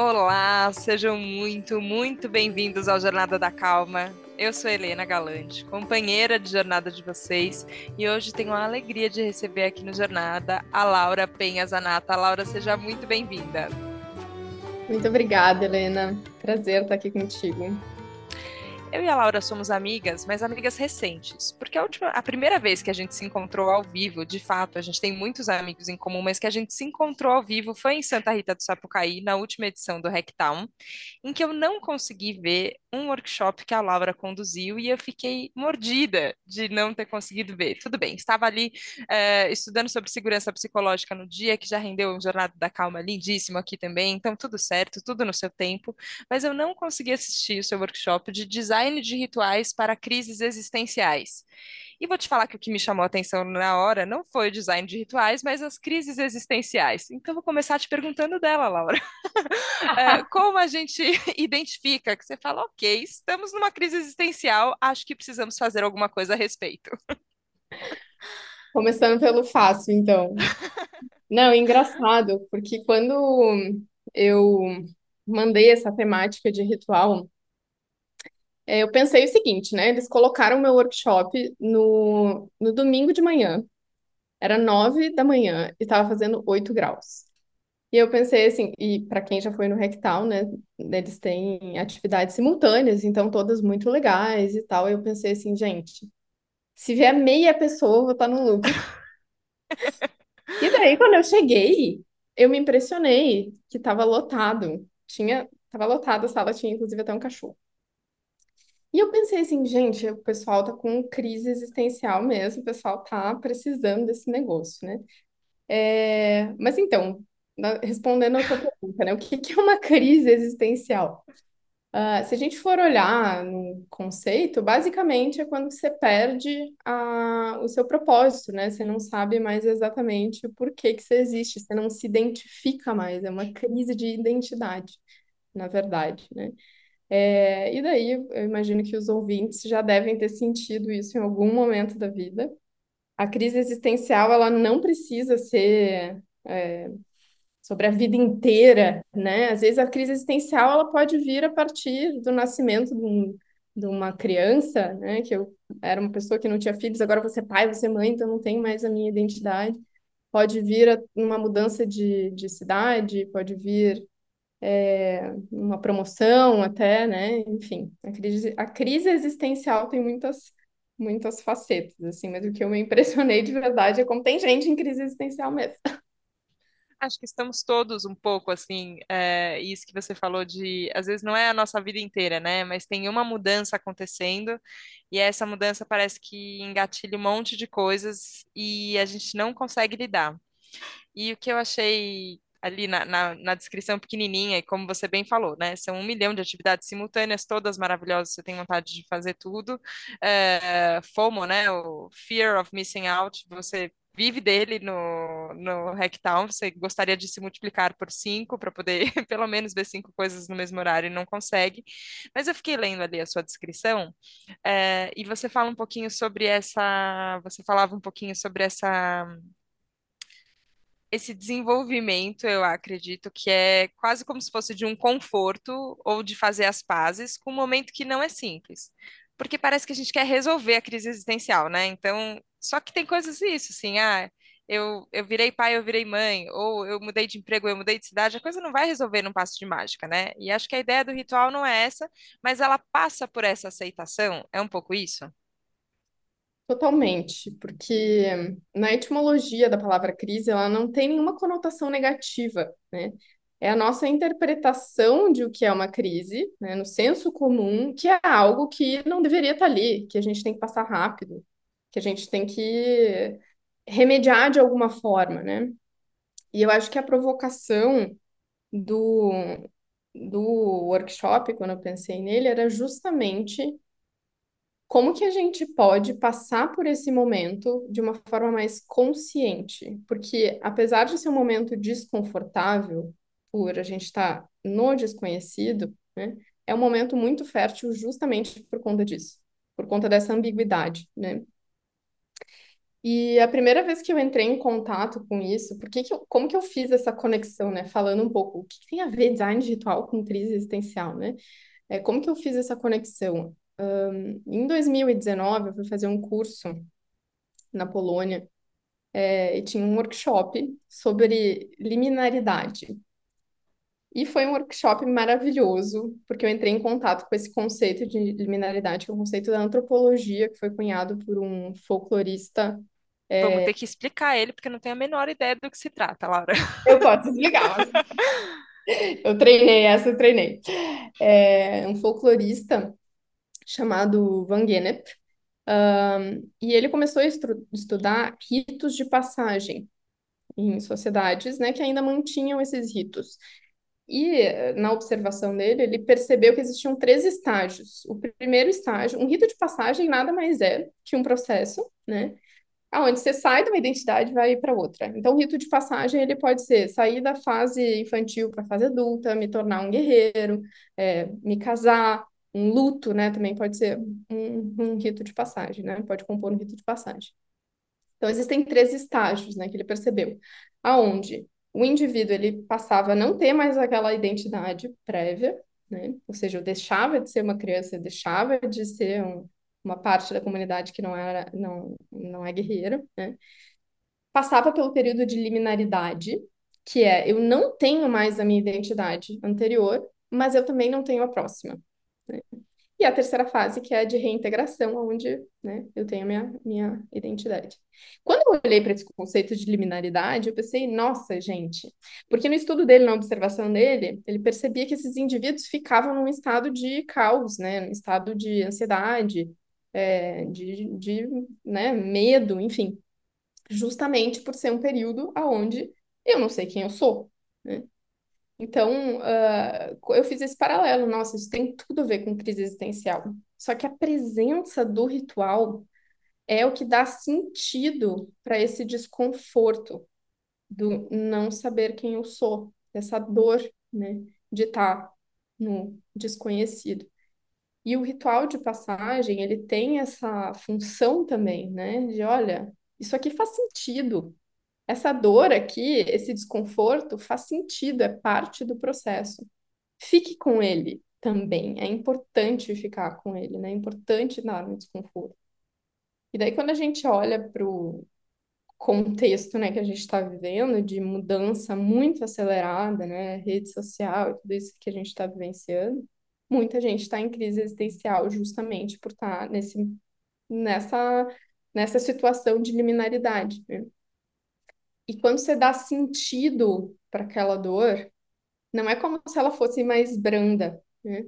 Olá, sejam muito, muito bem-vindos ao Jornada da Calma. Eu sou Helena Galante, companheira de jornada de vocês, e hoje tenho a alegria de receber aqui no Jornada a Laura Penha Zanata. Laura, seja muito bem-vinda. Muito obrigada, Helena. Prazer estar aqui contigo. Eu e a Laura somos amigas, mas amigas recentes, porque a, última, a primeira vez que a gente se encontrou ao vivo, de fato, a gente tem muitos amigos em comum, mas que a gente se encontrou ao vivo foi em Santa Rita do Sapucaí, na última edição do Hacktown, em que eu não consegui ver um workshop que a Laura conduziu e eu fiquei mordida de não ter conseguido ver. Tudo bem, estava ali uh, estudando sobre segurança psicológica no dia, que já rendeu um Jornada da Calma lindíssimo aqui também, então tudo certo, tudo no seu tempo, mas eu não consegui assistir o seu workshop de design de rituais para crises existenciais. E vou te falar que o que me chamou a atenção na hora não foi o design de rituais, mas as crises existenciais. Então, vou começar te perguntando dela, Laura. é, como a gente identifica que você fala, ok, estamos numa crise existencial, acho que precisamos fazer alguma coisa a respeito? Começando pelo fácil, então. Não, engraçado, porque quando eu mandei essa temática de ritual, é, eu pensei o seguinte, né? Eles colocaram meu workshop no, no domingo de manhã. Era nove da manhã e estava fazendo oito graus. E eu pensei assim, e para quem já foi no Rectal, né? Eles têm atividades simultâneas, então todas muito legais e tal. Eu pensei assim, gente, se vier meia pessoa, eu vou estar no lucro. E daí, quando eu cheguei, eu me impressionei que estava lotado. Tinha, estava lotado, a sala tinha inclusive até um cachorro. E eu pensei assim, gente, o pessoal tá com crise existencial mesmo, o pessoal tá precisando desse negócio, né? É, mas então, respondendo a tua pergunta, né? O que que é uma crise existencial? Uh, se a gente for olhar no conceito, basicamente é quando você perde a, o seu propósito, né? Você não sabe mais exatamente o porquê que você existe, você não se identifica mais, é uma crise de identidade, na verdade, né? É, e daí, eu imagino que os ouvintes já devem ter sentido isso em algum momento da vida. A crise existencial, ela não precisa ser é, sobre a vida inteira, né? Às vezes a crise existencial, ela pode vir a partir do nascimento de, um, de uma criança, né? Que eu era uma pessoa que não tinha filhos, agora você é pai, você é mãe, então não tem mais a minha identidade. Pode vir uma mudança de, de cidade, pode vir é, uma promoção até, né? Enfim, a crise, a crise existencial tem muitas, muitas facetas, assim, mas o que eu me impressionei de verdade é como tem gente em crise existencial mesmo. Acho que estamos todos um pouco assim, é, isso que você falou de, às vezes não é a nossa vida inteira, né? Mas tem uma mudança acontecendo e essa mudança parece que engatilha um monte de coisas e a gente não consegue lidar. E o que eu achei ali na, na, na, descrição pequenininha, e como você bem falou, né? São um milhão de atividades simultâneas, todas maravilhosas, você tem vontade de fazer tudo. É, FOMO, né? O Fear of Missing Out, você vive dele no, no Hacktown, você gostaria de se multiplicar por cinco para poder pelo menos ver cinco coisas no mesmo horário e não consegue. Mas eu fiquei lendo ali a sua descrição é, e você fala um pouquinho sobre essa, você falava um pouquinho sobre essa esse desenvolvimento, eu acredito que é quase como se fosse de um conforto ou de fazer as pazes com um momento que não é simples. Porque parece que a gente quer resolver a crise existencial, né? Então, só que tem coisas isso, assim, ah, eu, eu virei pai, eu virei mãe, ou eu mudei de emprego, eu mudei de cidade, a coisa não vai resolver num passo de mágica, né? E acho que a ideia do ritual não é essa, mas ela passa por essa aceitação, é um pouco isso? Totalmente, porque na etimologia da palavra crise, ela não tem nenhuma conotação negativa, né? É a nossa interpretação de o que é uma crise, né, no senso comum, que é algo que não deveria estar ali, que a gente tem que passar rápido, que a gente tem que remediar de alguma forma, né? E eu acho que a provocação do, do workshop, quando eu pensei nele, era justamente como que a gente pode passar por esse momento de uma forma mais consciente? Porque, apesar de ser um momento desconfortável, por a gente estar tá no desconhecido, né, é um momento muito fértil justamente por conta disso, por conta dessa ambiguidade, né? E a primeira vez que eu entrei em contato com isso, por que eu, como que eu fiz essa conexão, né? Falando um pouco, o que tem a ver design de ritual com crise existencial, né? É, como que eu fiz essa conexão? Ahn, em 2019, eu fui fazer um curso na Polônia, é, e tinha um workshop sobre liminaridade. E foi um workshop maravilhoso, porque eu entrei em contato com esse conceito de liminaridade, que é um conceito da antropologia, que foi cunhado por um folclorista. Vamos ter que explicar ele, porque eu não tenho a menor ideia do que se trata, Laura. Eu posso explicar, mas eu treinei, essa eu treinei. É um folclorista chamado Van Gennep, um, e ele começou a estudar ritos de passagem em sociedades, né, que ainda mantinham esses ritos. E eh, na observação dele, ele percebeu que existiam três estágios. O primeiro estágio, um rito de passagem nada mais é que um processo, né? Aonde você sai de uma identidade e vai para outra. Então, o rito de passagem ele pode ser sair da fase infantil para a fase adulta, me tornar um guerreiro, é, me casar, um luto, né? Também pode ser um, um rito de passagem, né? Pode compor um rito de passagem. Então, existem três estágios, né, que ele percebeu, aonde o indivíduo ele passava a não ter mais aquela identidade prévia, né, ou seja, eu deixava de ser uma criança, eu deixava de ser um, uma parte da comunidade que não era, não, não é guerreira, né, passava pelo período de liminaridade, que é eu não tenho mais a minha identidade anterior, mas eu também não tenho a próxima. E a terceira fase, que é a de reintegração, onde, né, eu tenho a minha, minha identidade. Quando eu olhei para esse conceito de liminaridade, eu pensei, nossa, gente, porque no estudo dele, na observação dele, ele percebia que esses indivíduos ficavam num estado de caos, né, num estado de ansiedade, é, de, de, né, medo, enfim, justamente por ser um período aonde eu não sei quem eu sou, né? Então, ah, eu fiz esse paralelo. Nossa, isso tem tudo a ver com crise existencial. Só que a presença do ritual é o que dá sentido para esse desconforto do não saber quem eu sou, essa dor, né, de estar no desconhecido. E o ritual de passagem, ele tem essa função também, né, de olha, isso aqui faz sentido. Essa dor aqui, esse desconforto faz sentido, é parte do processo. Fique com ele também. É importante ficar com ele, né? É importante dar no desconforto. E daí, quando a gente olha para o contexto, né, que a gente está vivendo, de mudança muito acelerada, né, rede social, tudo isso que a gente está vivenciando, muita gente está em crise existencial justamente por estar nesse, nessa, nessa situação de liminaridade, né? E quando você dá sentido para aquela dor, não é como se ela fosse mais branda, né?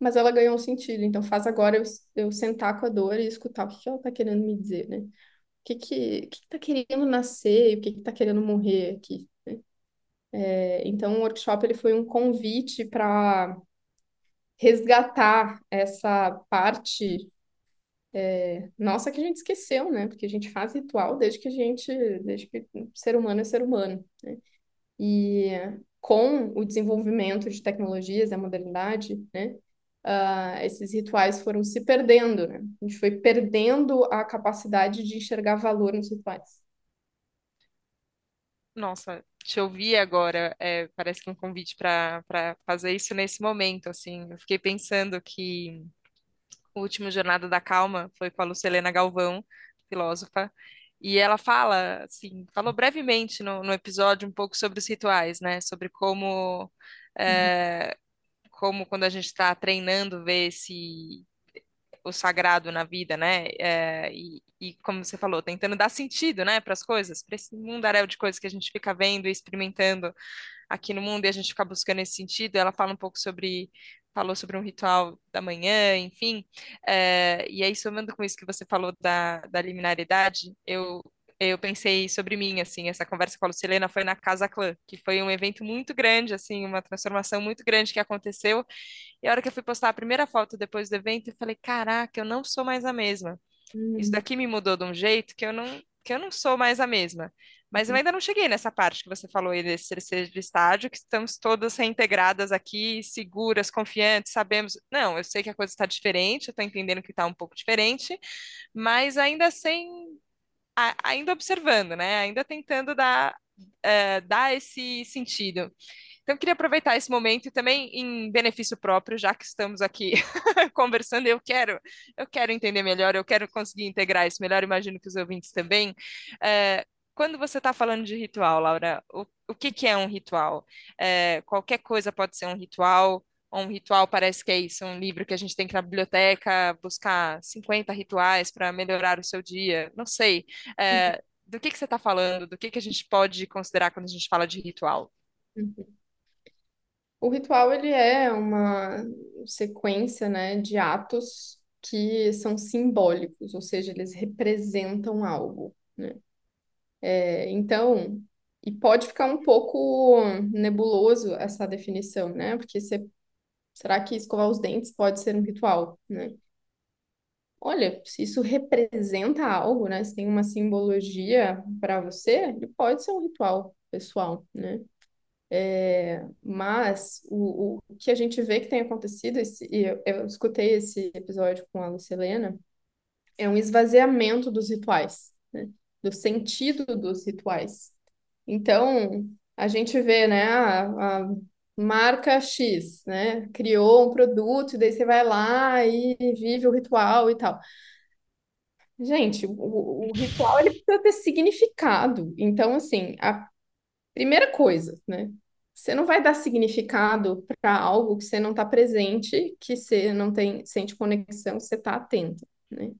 Mas ela ganhou um sentido. Então faz agora eu, eu sentar com a dor e escutar o que ela está querendo me dizer, né? O que que, que que tá querendo nascer o que que tá querendo morrer aqui, né? É, então o workshop ele foi um convite para resgatar essa parte é, nossa que a gente esqueceu, né? Porque a gente faz ritual desde que a gente, desde que ser humano é ser humano, né? E com o desenvolvimento de tecnologias, a modernidade, né, ah, esses rituais foram se perdendo, né? A gente foi perdendo a capacidade de enxergar valor nos rituais. Nossa, te ouvir agora, é, parece que um convite para fazer isso nesse momento, assim. Eu fiquei pensando que o último Jornada da Calma foi com a Lucilena Galvão, filósofa, e ela fala, assim, falou brevemente no, no episódio um pouco sobre os rituais, né? Sobre como, Uhum. é, como quando a gente está treinando ver esse o sagrado na vida, né? É, e, e como você falou, tentando dar sentido, né, para as coisas, para esse mundaréu de coisas que a gente fica vendo e experimentando aqui no mundo e a gente fica buscando esse sentido. Ela fala um pouco sobre falou sobre um ritual da manhã, enfim. É, e aí, somando com isso que você falou da, da liminaridade, eu eu pensei sobre mim, assim, essa conversa com a Lucilena foi na Casa Clã, que foi um evento muito grande, assim, uma transformação muito grande que aconteceu. E a hora que eu fui postar a primeira foto depois do evento, eu falei, caraca, eu não sou mais a mesma. Isso Uhum. daqui me mudou de um jeito que eu não, que eu não sou mais a mesma. Mas eu ainda não cheguei nessa parte que você falou aí desse terceiro estágio, que estamos todas reintegradas aqui, seguras, confiantes, sabemos. Não, eu sei que a coisa está diferente, eu estou entendendo que está um pouco diferente, mas ainda sem. ainda observando, né? Ainda tentando dar, eh, dar esse sentido. Então, eu queria aproveitar esse momento e também em benefício próprio, já que estamos aqui conversando, eu quero, eu quero entender melhor, eu quero conseguir integrar isso melhor, imagino que os ouvintes também. Eh, quando você está falando de ritual, Laura, o, o que que é um ritual? Eh, qualquer coisa pode ser um ritual, ou um ritual parece que é isso, um livro que a gente tem que ir na biblioteca buscar 50 rituais para melhorar o seu dia, não sei. Uhum. Eh, do que que você está falando? Do que que a gente pode considerar quando a gente fala de ritual? Uhum. O ritual, ele é uma sequência, né, de atos que são simbólicos, ou seja, eles representam algo, né? É, então, e pode ficar um pouco nebuloso essa definição, né? Porque você, será que escovar os dentes pode ser um ritual, né? Olha, se isso representa algo, né? Se tem uma simbologia para você, ele pode ser um ritual pessoal, né? É, mas o, o que a gente vê que tem acontecido, esse, e eu, eu escutei esse episódio com a Lucilena, é um esvaziamento dos rituais, né? Do sentido dos rituais. Então, a gente vê, né, a, a marca X, né, criou um produto, daí você vai lá e vive o ritual e tal. Gente, o, o ritual ele precisa ter significado. Então, assim, a primeira coisa, né? Você não vai dar significado para algo que você não está presente, que você não tem, sente conexão, você está atento, né?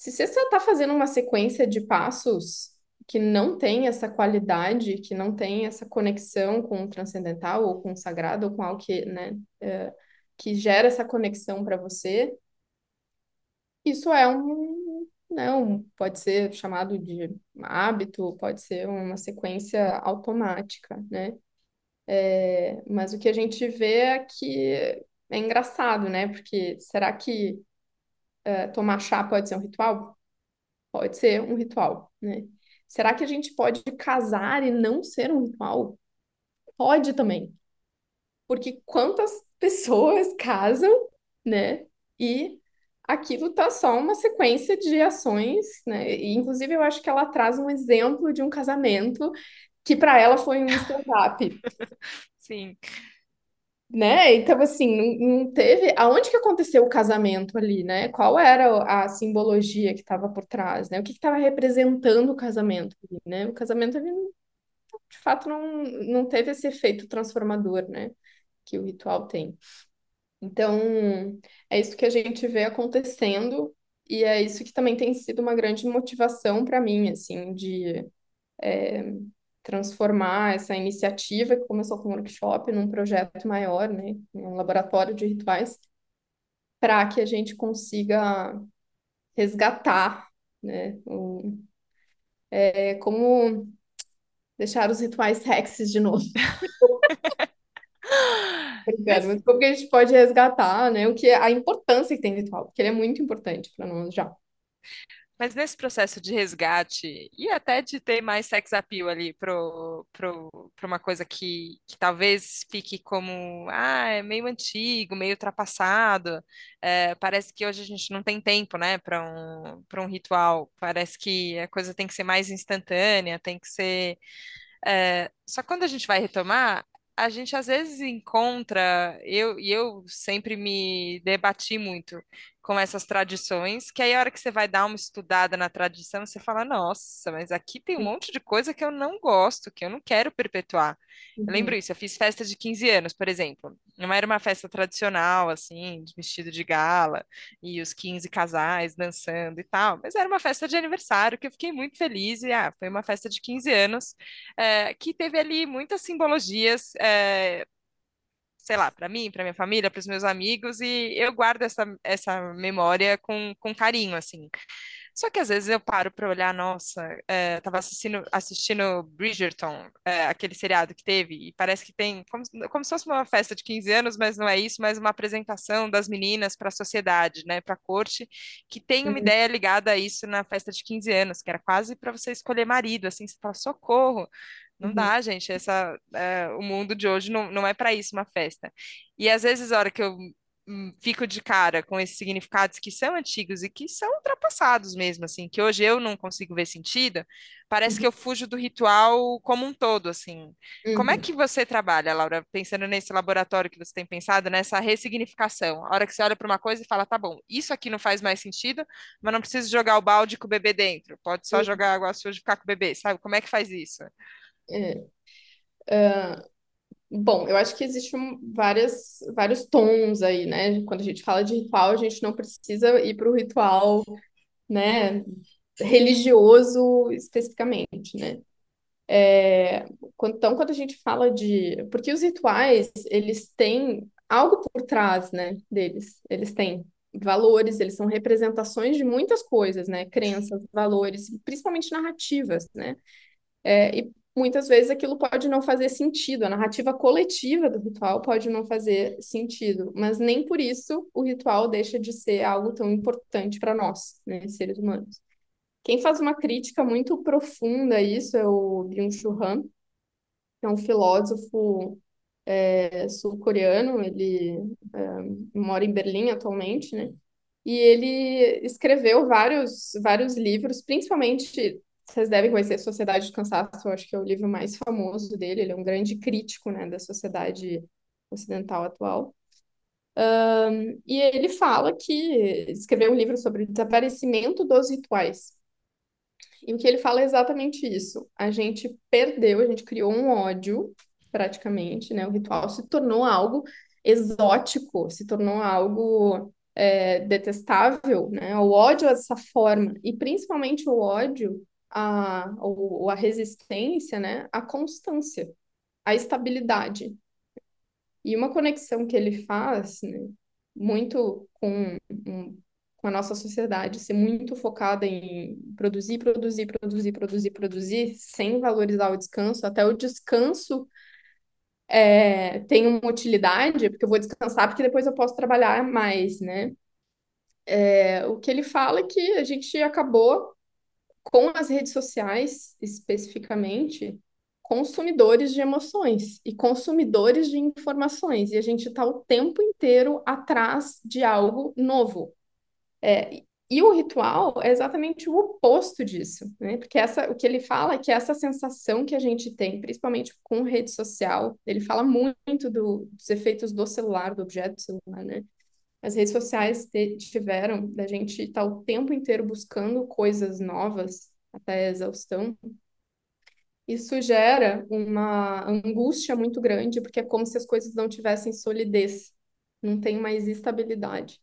Se você está fazendo uma sequência de passos que não tem essa qualidade, que não tem essa conexão com o transcendental ou com o sagrado ou com algo que, né, é, que gera essa conexão para você, isso é um, né, um, pode ser chamado de hábito, pode ser uma sequência automática, né? É, mas o que a gente vê é que é engraçado, né? Porque será que é, tomar chá pode ser um ritual? Pode ser um ritual, né? Será que a gente pode casar e não ser um ritual? Pode também. Porque quantas pessoas casam, né? E aquilo tá só uma sequência de ações, né? E, inclusive, eu acho que ela traz um exemplo de um casamento que para ela foi um stand-up, Sim. Né? Então, assim, não, teve. Aonde que aconteceu o casamento ali, né? Qual era a simbologia que estava por trás, né? O que estava representando o casamento ali, né? O casamento, ele, de fato, não, não teve esse efeito transformador, né? Que o ritual tem. Então, é isso que a gente vê acontecendo, e é isso que também tem sido uma grande motivação para mim, assim, de transformar essa iniciativa que começou com um workshop num projeto maior, né, um laboratório de rituais, para que a gente consiga resgatar, né, o, é, como deixar os rituais sexys de novo. Obrigada, Mas como que a gente pode resgatar, né, o que a importância que tem ritual, porque ele é muito importante para nós já. Mas nesse processo de resgate e até de ter mais sex appeal ali pra uma coisa que, que talvez fique como, ah, é meio antigo, meio ultrapassado, é, parece que hoje a gente não tem tempo, né, para um, para um ritual, parece que a coisa tem que ser mais instantânea, tem que ser é, só quando a gente vai retomar, a gente às vezes encontra, eu e eu sempre me debati muito com essas tradições, que aí a hora que você vai dar uma estudada na tradição, você fala, nossa, mas aqui tem um monte de coisa que eu não gosto, que eu não quero perpetuar. Eu lembro Uhum, isso, eu fiz festa de 15 anos, por exemplo. Não era uma festa tradicional, assim, de vestido de gala, e os 15 casais dançando e tal, mas era uma festa de aniversário que eu fiquei muito feliz, e ah, foi uma festa de 15 anos, eh, que teve ali muitas simbologias, eh, sei lá, para mim, para minha família, para os meus amigos, e eu guardo essa, essa memória com, com carinho, assim. Só que às vezes eu paro para olhar, nossa, é, tava assistindo, assistindo Bridgerton, é, aquele seriado que teve, e parece que tem como, como se fosse uma festa de 15 anos, mas não é isso, mas uma apresentação das meninas para a sociedade, né, para a corte, que tem uma uhum, ideia ligada a isso na festa de 15 anos, que era quase para você escolher marido, assim, você fala, socorro. Não uhum, dá, gente. Essa, é, o mundo de hoje não, não é para isso uma festa. E às vezes, a hora que eu hum, fico de cara com esses significados que são antigos e que são ultrapassados mesmo, assim, que hoje eu não consigo ver sentido, parece que Uhum, eu fujo do ritual como um todo, assim. Como é uhum. que você trabalha, Laura, pensando nesse laboratório que você tem pensado, nessa ressignificação? A hora que você olha para uma coisa e fala, tá bom, isso aqui não faz mais sentido, mas não preciso jogar o balde com o bebê dentro, pode só uhum. jogar água suja e ficar com o bebê, sabe? Como é que faz isso? É. Ah, bom, eu acho que existem várias, vários tons aí, né? Quando a gente fala de ritual, a gente não precisa ir para o ritual, né, religioso especificamente, né? É, Então, quando a gente fala de... Porque os rituais, eles têm algo por trás, né, deles. Eles têm valores, eles são representações de muitas coisas, né? Crenças, valores, principalmente narrativas, né? É, e muitas vezes aquilo pode não fazer sentido, a narrativa coletiva do ritual pode não fazer sentido, mas nem por isso o ritual deixa de ser algo tão importante para nós, né, seres humanos. Quem faz uma crítica muito profunda a isso é o Byung-Chul Han, que é um filósofo é, sul-coreano, ele é, mora em Berlim atualmente, né? E ele escreveu vários, vários livros, principalmente, vocês devem conhecer Sociedade do Cansaço, eu acho que é o livro mais famoso dele, ele é um grande crítico, né, da sociedade ocidental atual. E ele fala que escreveu um livro sobre o desaparecimento dos rituais. E o que ele fala é exatamente isso. A gente perdeu, a gente criou um ódio, praticamente, né? O ritual se tornou algo exótico, se tornou algo é, detestável, né? O ódio dessa forma, e principalmente o ódio a, ou a resistência, né? A constância, a estabilidade. E uma conexão que ele faz, né, muito com, com a nossa sociedade, ser muito focada em produzir, produzir, produzir, produzir, produzir, sem valorizar o descanso, até o descanso é, tem uma utilidade, porque eu vou descansar, porque depois eu posso trabalhar mais, né? É, o que ele fala é que a gente acabou com as redes sociais, especificamente, consumidores de emoções e consumidores de informações. E a gente está o tempo inteiro atrás de algo novo. É, e o ritual é exatamente o oposto disso, né? Porque essa, o que ele fala é que essa sensação que a gente tem, principalmente com rede social, ele fala muito do, dos efeitos do celular, do objeto celular, né? As redes sociais tiveram da gente estar o tempo inteiro buscando coisas novas até a exaustão. Isso gera uma angústia muito grande, porque é como se as coisas não tivessem solidez, não tem mais estabilidade.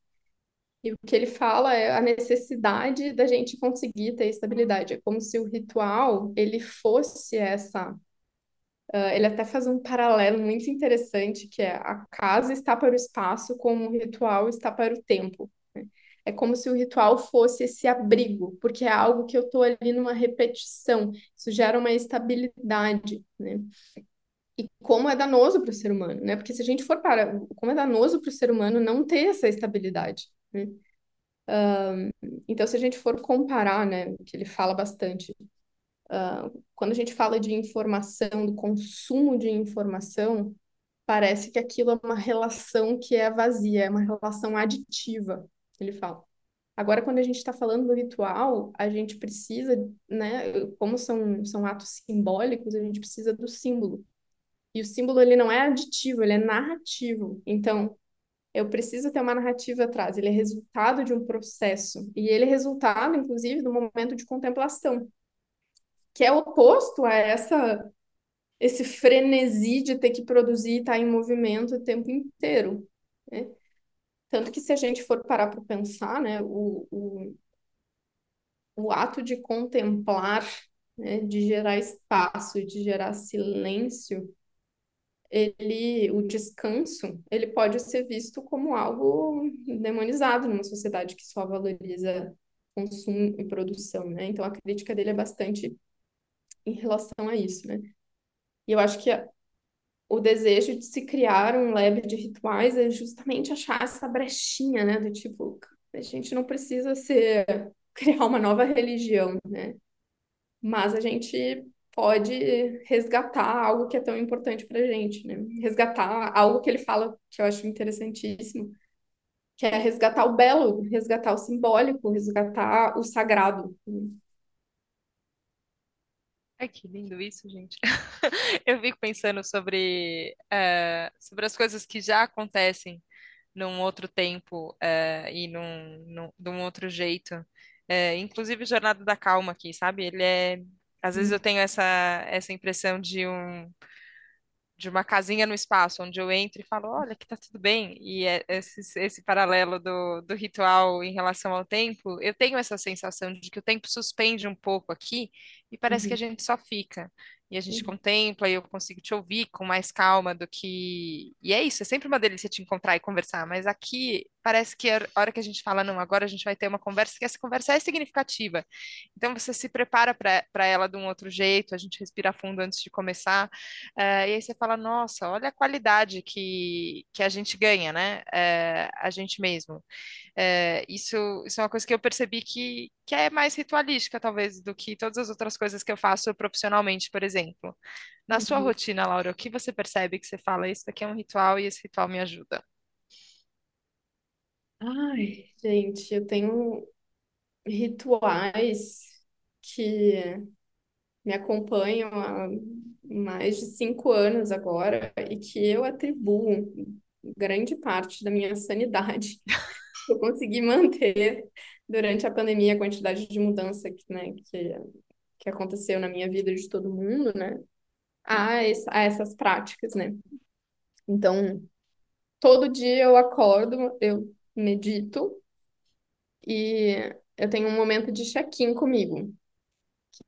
E o que ele fala é a necessidade da gente conseguir ter estabilidade. É como se o ritual ele fosse essa. Ah, ele até faz um paralelo muito interessante, que é a casa está para o espaço, como o ritual está para o tempo. né? É como se o ritual fosse esse abrigo, porque é algo que eu estou ali numa repetição. Isso gera uma estabilidade, né? E como é danoso para o ser humano, né? Porque se a gente for para, como é danoso para o ser humano não ter essa estabilidade, né? Então, se a gente for comparar, né, que ele fala bastante, ah, quando a gente fala de informação, do consumo de informação, parece que aquilo é uma relação que é vazia, é uma relação aditiva, ele fala. Agora, quando a gente está falando do ritual, a gente precisa, né, como são, são atos simbólicos, a gente precisa do símbolo. E o símbolo, ele não é aditivo, ele é narrativo. Então, eu preciso ter uma narrativa atrás. Ele é resultado de um processo. E ele é resultado, inclusive, do momento de contemplação, que é oposto a essa esse frenesi de ter que produzir e estar em movimento o tempo inteiro, né? Tanto que se a gente for parar para pensar, né, o, o, o ato de contemplar, né, de gerar espaço, de gerar silêncio, ele, o descanso, ele pode ser visto como algo demonizado numa sociedade que só valoriza consumo e produção, né? Então a crítica dele é bastante em relação a isso, né? E eu acho que o desejo de se criar um lab de rituais é justamente achar essa brechinha, né? Do tipo, a gente não precisa ser criar uma nova religião, né? Mas a gente pode resgatar algo que é tão importante para gente, né? Resgatar algo que ele fala que eu acho interessantíssimo, que é resgatar o belo, resgatar o simbólico, resgatar o sagrado. Ai, que lindo isso, gente. Eu fico pensando sobre, eh, sobre as coisas que já acontecem num outro tempo, eh, e num, num, de um outro jeito. Eh, inclusive Jornada da Calma aqui, sabe? Ele é. Às vezes eu tenho essa, essa impressão de um de uma casinha no espaço, onde eu entro e falo, olha, aqui tá tudo bem. E é esse, esse paralelo do, do ritual em relação ao tempo, eu tenho essa sensação de que o tempo suspende um pouco aqui e parece que a Uhum, gente só fica. E a gente uhum, contempla e eu consigo te ouvir com mais calma do que. E é isso, é sempre uma delícia te encontrar e conversar, mas aqui parece que a hora que a gente fala, não, agora a gente vai ter uma conversa, que essa conversa é significativa. Então você se prepara para ela de um outro jeito, a gente respira fundo antes de começar. Eh, e aí você fala, nossa, olha a qualidade que, que a gente ganha, né? Eh, a gente mesmo. Eh, isso, isso é uma coisa que eu percebi que, que é mais ritualística, talvez, do que todas as outras coisas que eu faço profissionalmente, por exemplo. Na sua uhum. rotina, Laura, o que você percebe que você fala, isso daqui é um ritual e esse ritual me ajuda? Ai, gente, eu tenho rituais que me acompanham há mais de cinco anos agora e que eu atribuo grande parte da minha sanidade. Eu consegui manter durante a pandemia a quantidade de mudança que, né, que, que aconteceu na minha vida de todo mundo, né, a, a essas práticas, né. Então, todo dia eu acordo, eu medito e eu tenho um momento de check-in comigo.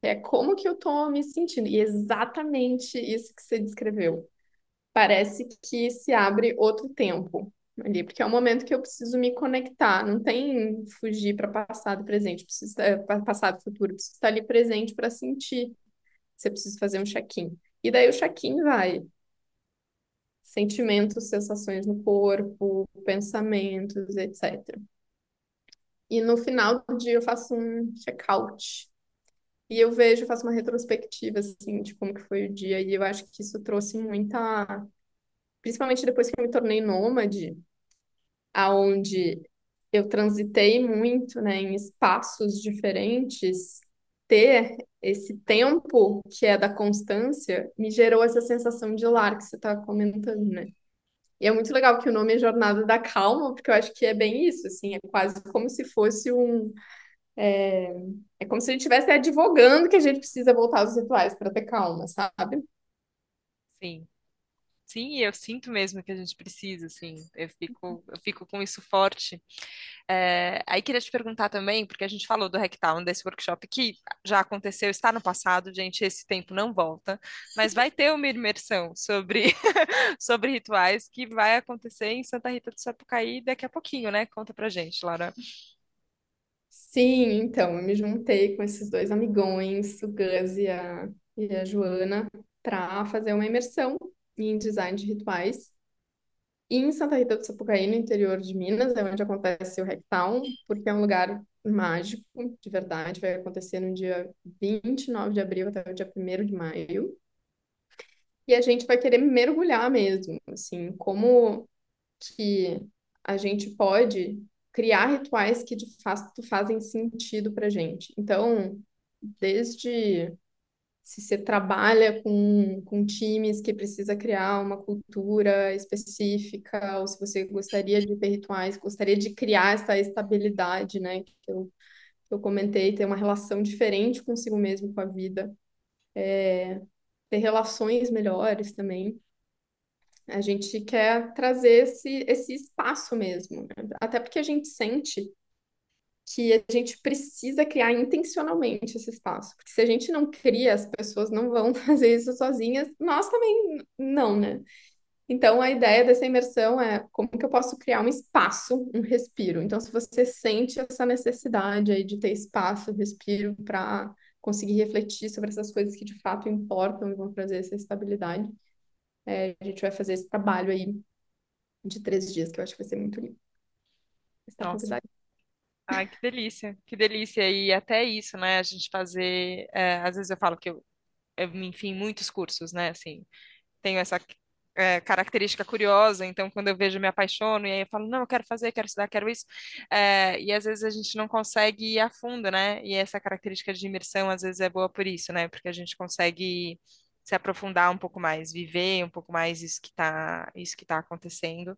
É como que eu tô me sentindo. E exatamente isso que você descreveu. Parece que se abre outro tempo ali, porque é o momento que eu preciso me conectar. Não tem fugir para passado presente, preciso para passado futuro, preciso estar ali presente para sentir. Você precisa fazer um check-in. E daí o check-in vai sentimentos, sensações no corpo, pensamentos, etc. E no final do dia eu faço um check-out. E eu vejo, faço uma retrospectiva, assim, de como que foi o dia, e eu acho que isso trouxe muita, principalmente depois que eu me tornei nômade, aonde eu transitei muito, né, em espaços diferentes, ter esse tempo que é da constância me gerou essa sensação de lar que você está comentando, né? E é muito legal que o nome é Jornada da Calma, porque eu acho que é bem isso, assim, é quase como se fosse um é, é como se ele estivesse advogando que a gente precisa voltar aos rituais para ter calma, sabe? Sim. Sim, eu sinto mesmo que a gente precisa, assim, eu fico, eu fico com isso forte. É, aí queria te perguntar também, porque a gente falou do Hacktown, desse workshop que já aconteceu, está no passado, gente, esse tempo não volta, mas vai ter uma imersão sobre, sobre rituais que vai acontecer em Santa Rita do Sapucaí daqui a pouquinho, né? Conta pra gente, Laura. Sim, então, eu me juntei com esses dois amigões, o Gus e a, e a Joana, para fazer uma imersão em design de rituais. em Santa Rita do Sapucaí, no interior de Minas, é onde acontece o Hacktown, porque é um lugar mágico, de verdade. Vai acontecer no dia 29 de abril até o dia primeiro de maio. E a gente vai querer mergulhar mesmo, assim, como que a gente pode criar rituais que de fato fazem sentido para gente. Então, desde se você trabalha com, com times que precisa criar uma cultura específica, ou se você gostaria de ter rituais, gostaria de criar essa estabilidade, né, que eu, que eu comentei, ter uma relação diferente consigo mesmo, com a vida, ter relações melhores também. A gente quer trazer esse, esse espaço mesmo, né? Até porque a gente sente que a gente precisa criar intencionalmente esse espaço. Porque se a gente não cria, as pessoas não vão fazer isso sozinhas, nós também não, né? Então, a ideia dessa imersão é como que eu posso criar um espaço, um respiro. Então, se você sente essa necessidade aí de ter espaço, respiro para conseguir refletir sobre essas coisas que de fato importam e vão trazer essa estabilidade, é, a gente vai fazer esse trabalho aí de três dias, que eu acho que vai ser muito lindo. Está Nossa. convidado. Ai, que delícia, que delícia. E até isso, né? A gente fazer. é, às vezes eu falo que eu, eu em muitos cursos, né? Assim, tenho essa é, característica curiosa, então quando eu vejo eu me apaixono e aí eu falo, não, eu quero fazer, quero estudar, quero isso, é, e às vezes a gente não consegue ir a fundo, né? E essa característica de imersão às vezes é boa por isso, né? Porque a gente consegue se aprofundar um pouco mais, viver um pouco mais isso que está isso que tá acontecendo.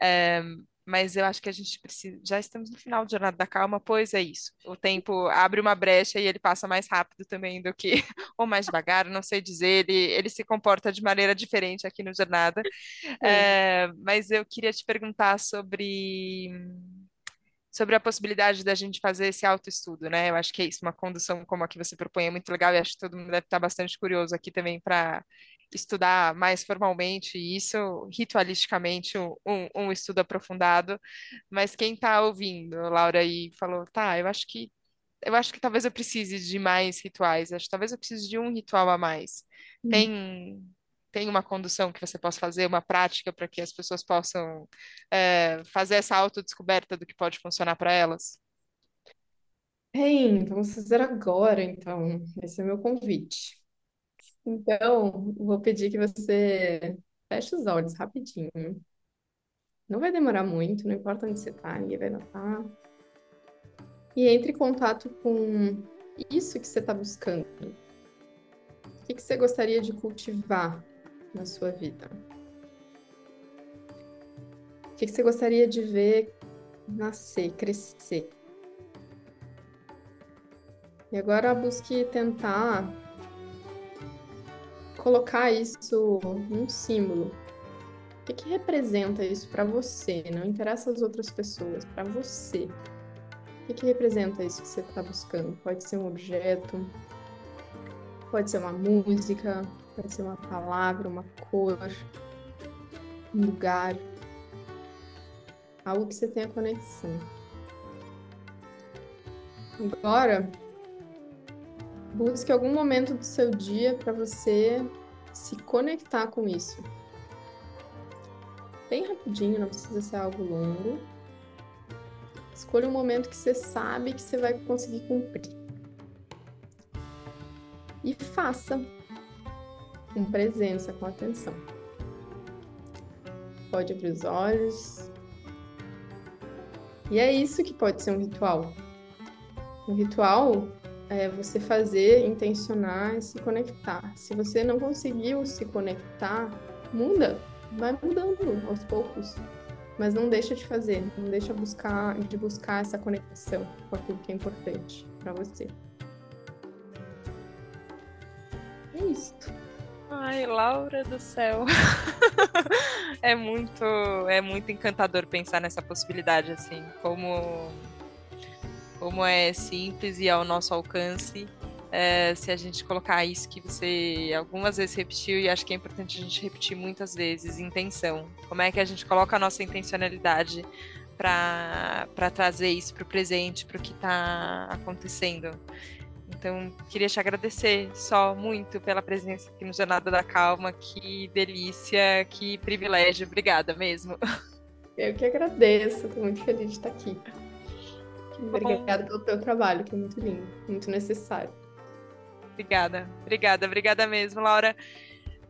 É, mas eu acho que a gente precisa. Já estamos no final de Jornada da Calma, pois é isso. O tempo abre uma brecha e ele passa mais rápido também do que, ou mais devagar, não sei dizer. Ele, ele se comporta de maneira diferente aqui no Jornada. É, mas eu queria te perguntar sobre sobre a possibilidade da gente fazer esse autoestudo, né? Eu acho que é isso, uma condução como a que você propõe é muito legal e acho que todo mundo deve estar bastante curioso aqui também para estudar mais formalmente isso, ritualisticamente, um, um estudo aprofundado. Mas quem está ouvindo, Laura, e falou, tá, eu acho que eu acho que talvez eu precise de mais rituais, acho que talvez eu precise de um ritual a mais. Hum. Tem tem uma condução que você possa fazer, uma prática para que as pessoas possam é, fazer essa autodescoberta do que pode funcionar para elas? Bem, vamos fazer agora, então. Esse é o meu convite. Então, vou pedir que você feche os olhos rapidinho. Não vai demorar muito, não importa onde você está, ninguém vai notar. E entre em contato com isso que você está buscando. O que, que você gostaria de cultivar na sua vida? O que, que você gostaria de ver nascer, crescer? E agora busque tentar colocar isso num símbolo. O que, que representa isso para você? Não interessa as outras pessoas, para você. O que, que representa isso que você está buscando? Pode ser um objeto, pode ser uma música, Pode ser uma palavra, uma cor, um lugar, algo que você tenha conexão. Agora, busque algum momento do seu dia para você se conectar com isso. Bem rapidinho, não precisa ser algo longo. Escolha um momento que você sabe que você vai conseguir cumprir. E faça com presença, com atenção. Pode abrir os olhos. E é isso que pode ser um ritual. Um ritual é você fazer, intencionar e se conectar. Se você não conseguiu se conectar, muda, vai mudando aos poucos. Mas não deixa de fazer, não deixa buscar, de buscar essa conexão com aquilo que é importante para você. É isso. Ai, Laura do céu. é muito, é muito encantador pensar nessa possibilidade assim, como como é simples e ao nosso alcance. É, se a gente colocar isso que você algumas vezes repetiu e acho que é importante a gente repetir muitas vezes, intenção. Como é que a gente coloca a nossa intencionalidade para trazer isso para o presente, para o que está acontecendo. Então, queria te agradecer só muito pela presença aqui no Jornada da Calma. Que delícia, que privilégio. Obrigada mesmo. Eu que agradeço, estou muito feliz de estar aqui. Obrigada pelo teu trabalho, que é muito lindo, muito necessário. Obrigada, obrigada, obrigada mesmo, Laura.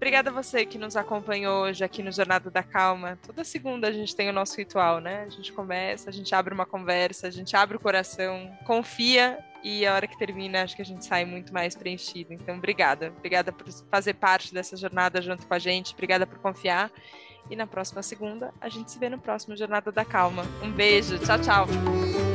Obrigada a você que nos acompanhou hoje aqui no Jornada da Calma. Toda segunda a gente tem o nosso ritual, né? A gente começa, a gente abre uma conversa, a gente abre o coração, confia e a hora que termina, acho que a gente sai muito mais preenchido. Então, obrigada. Obrigada por fazer parte dessa jornada junto com a gente. Obrigada por confiar. E na próxima segunda, a gente se vê no próximo Jornada da Calma. Um beijo. Tchau, tchau.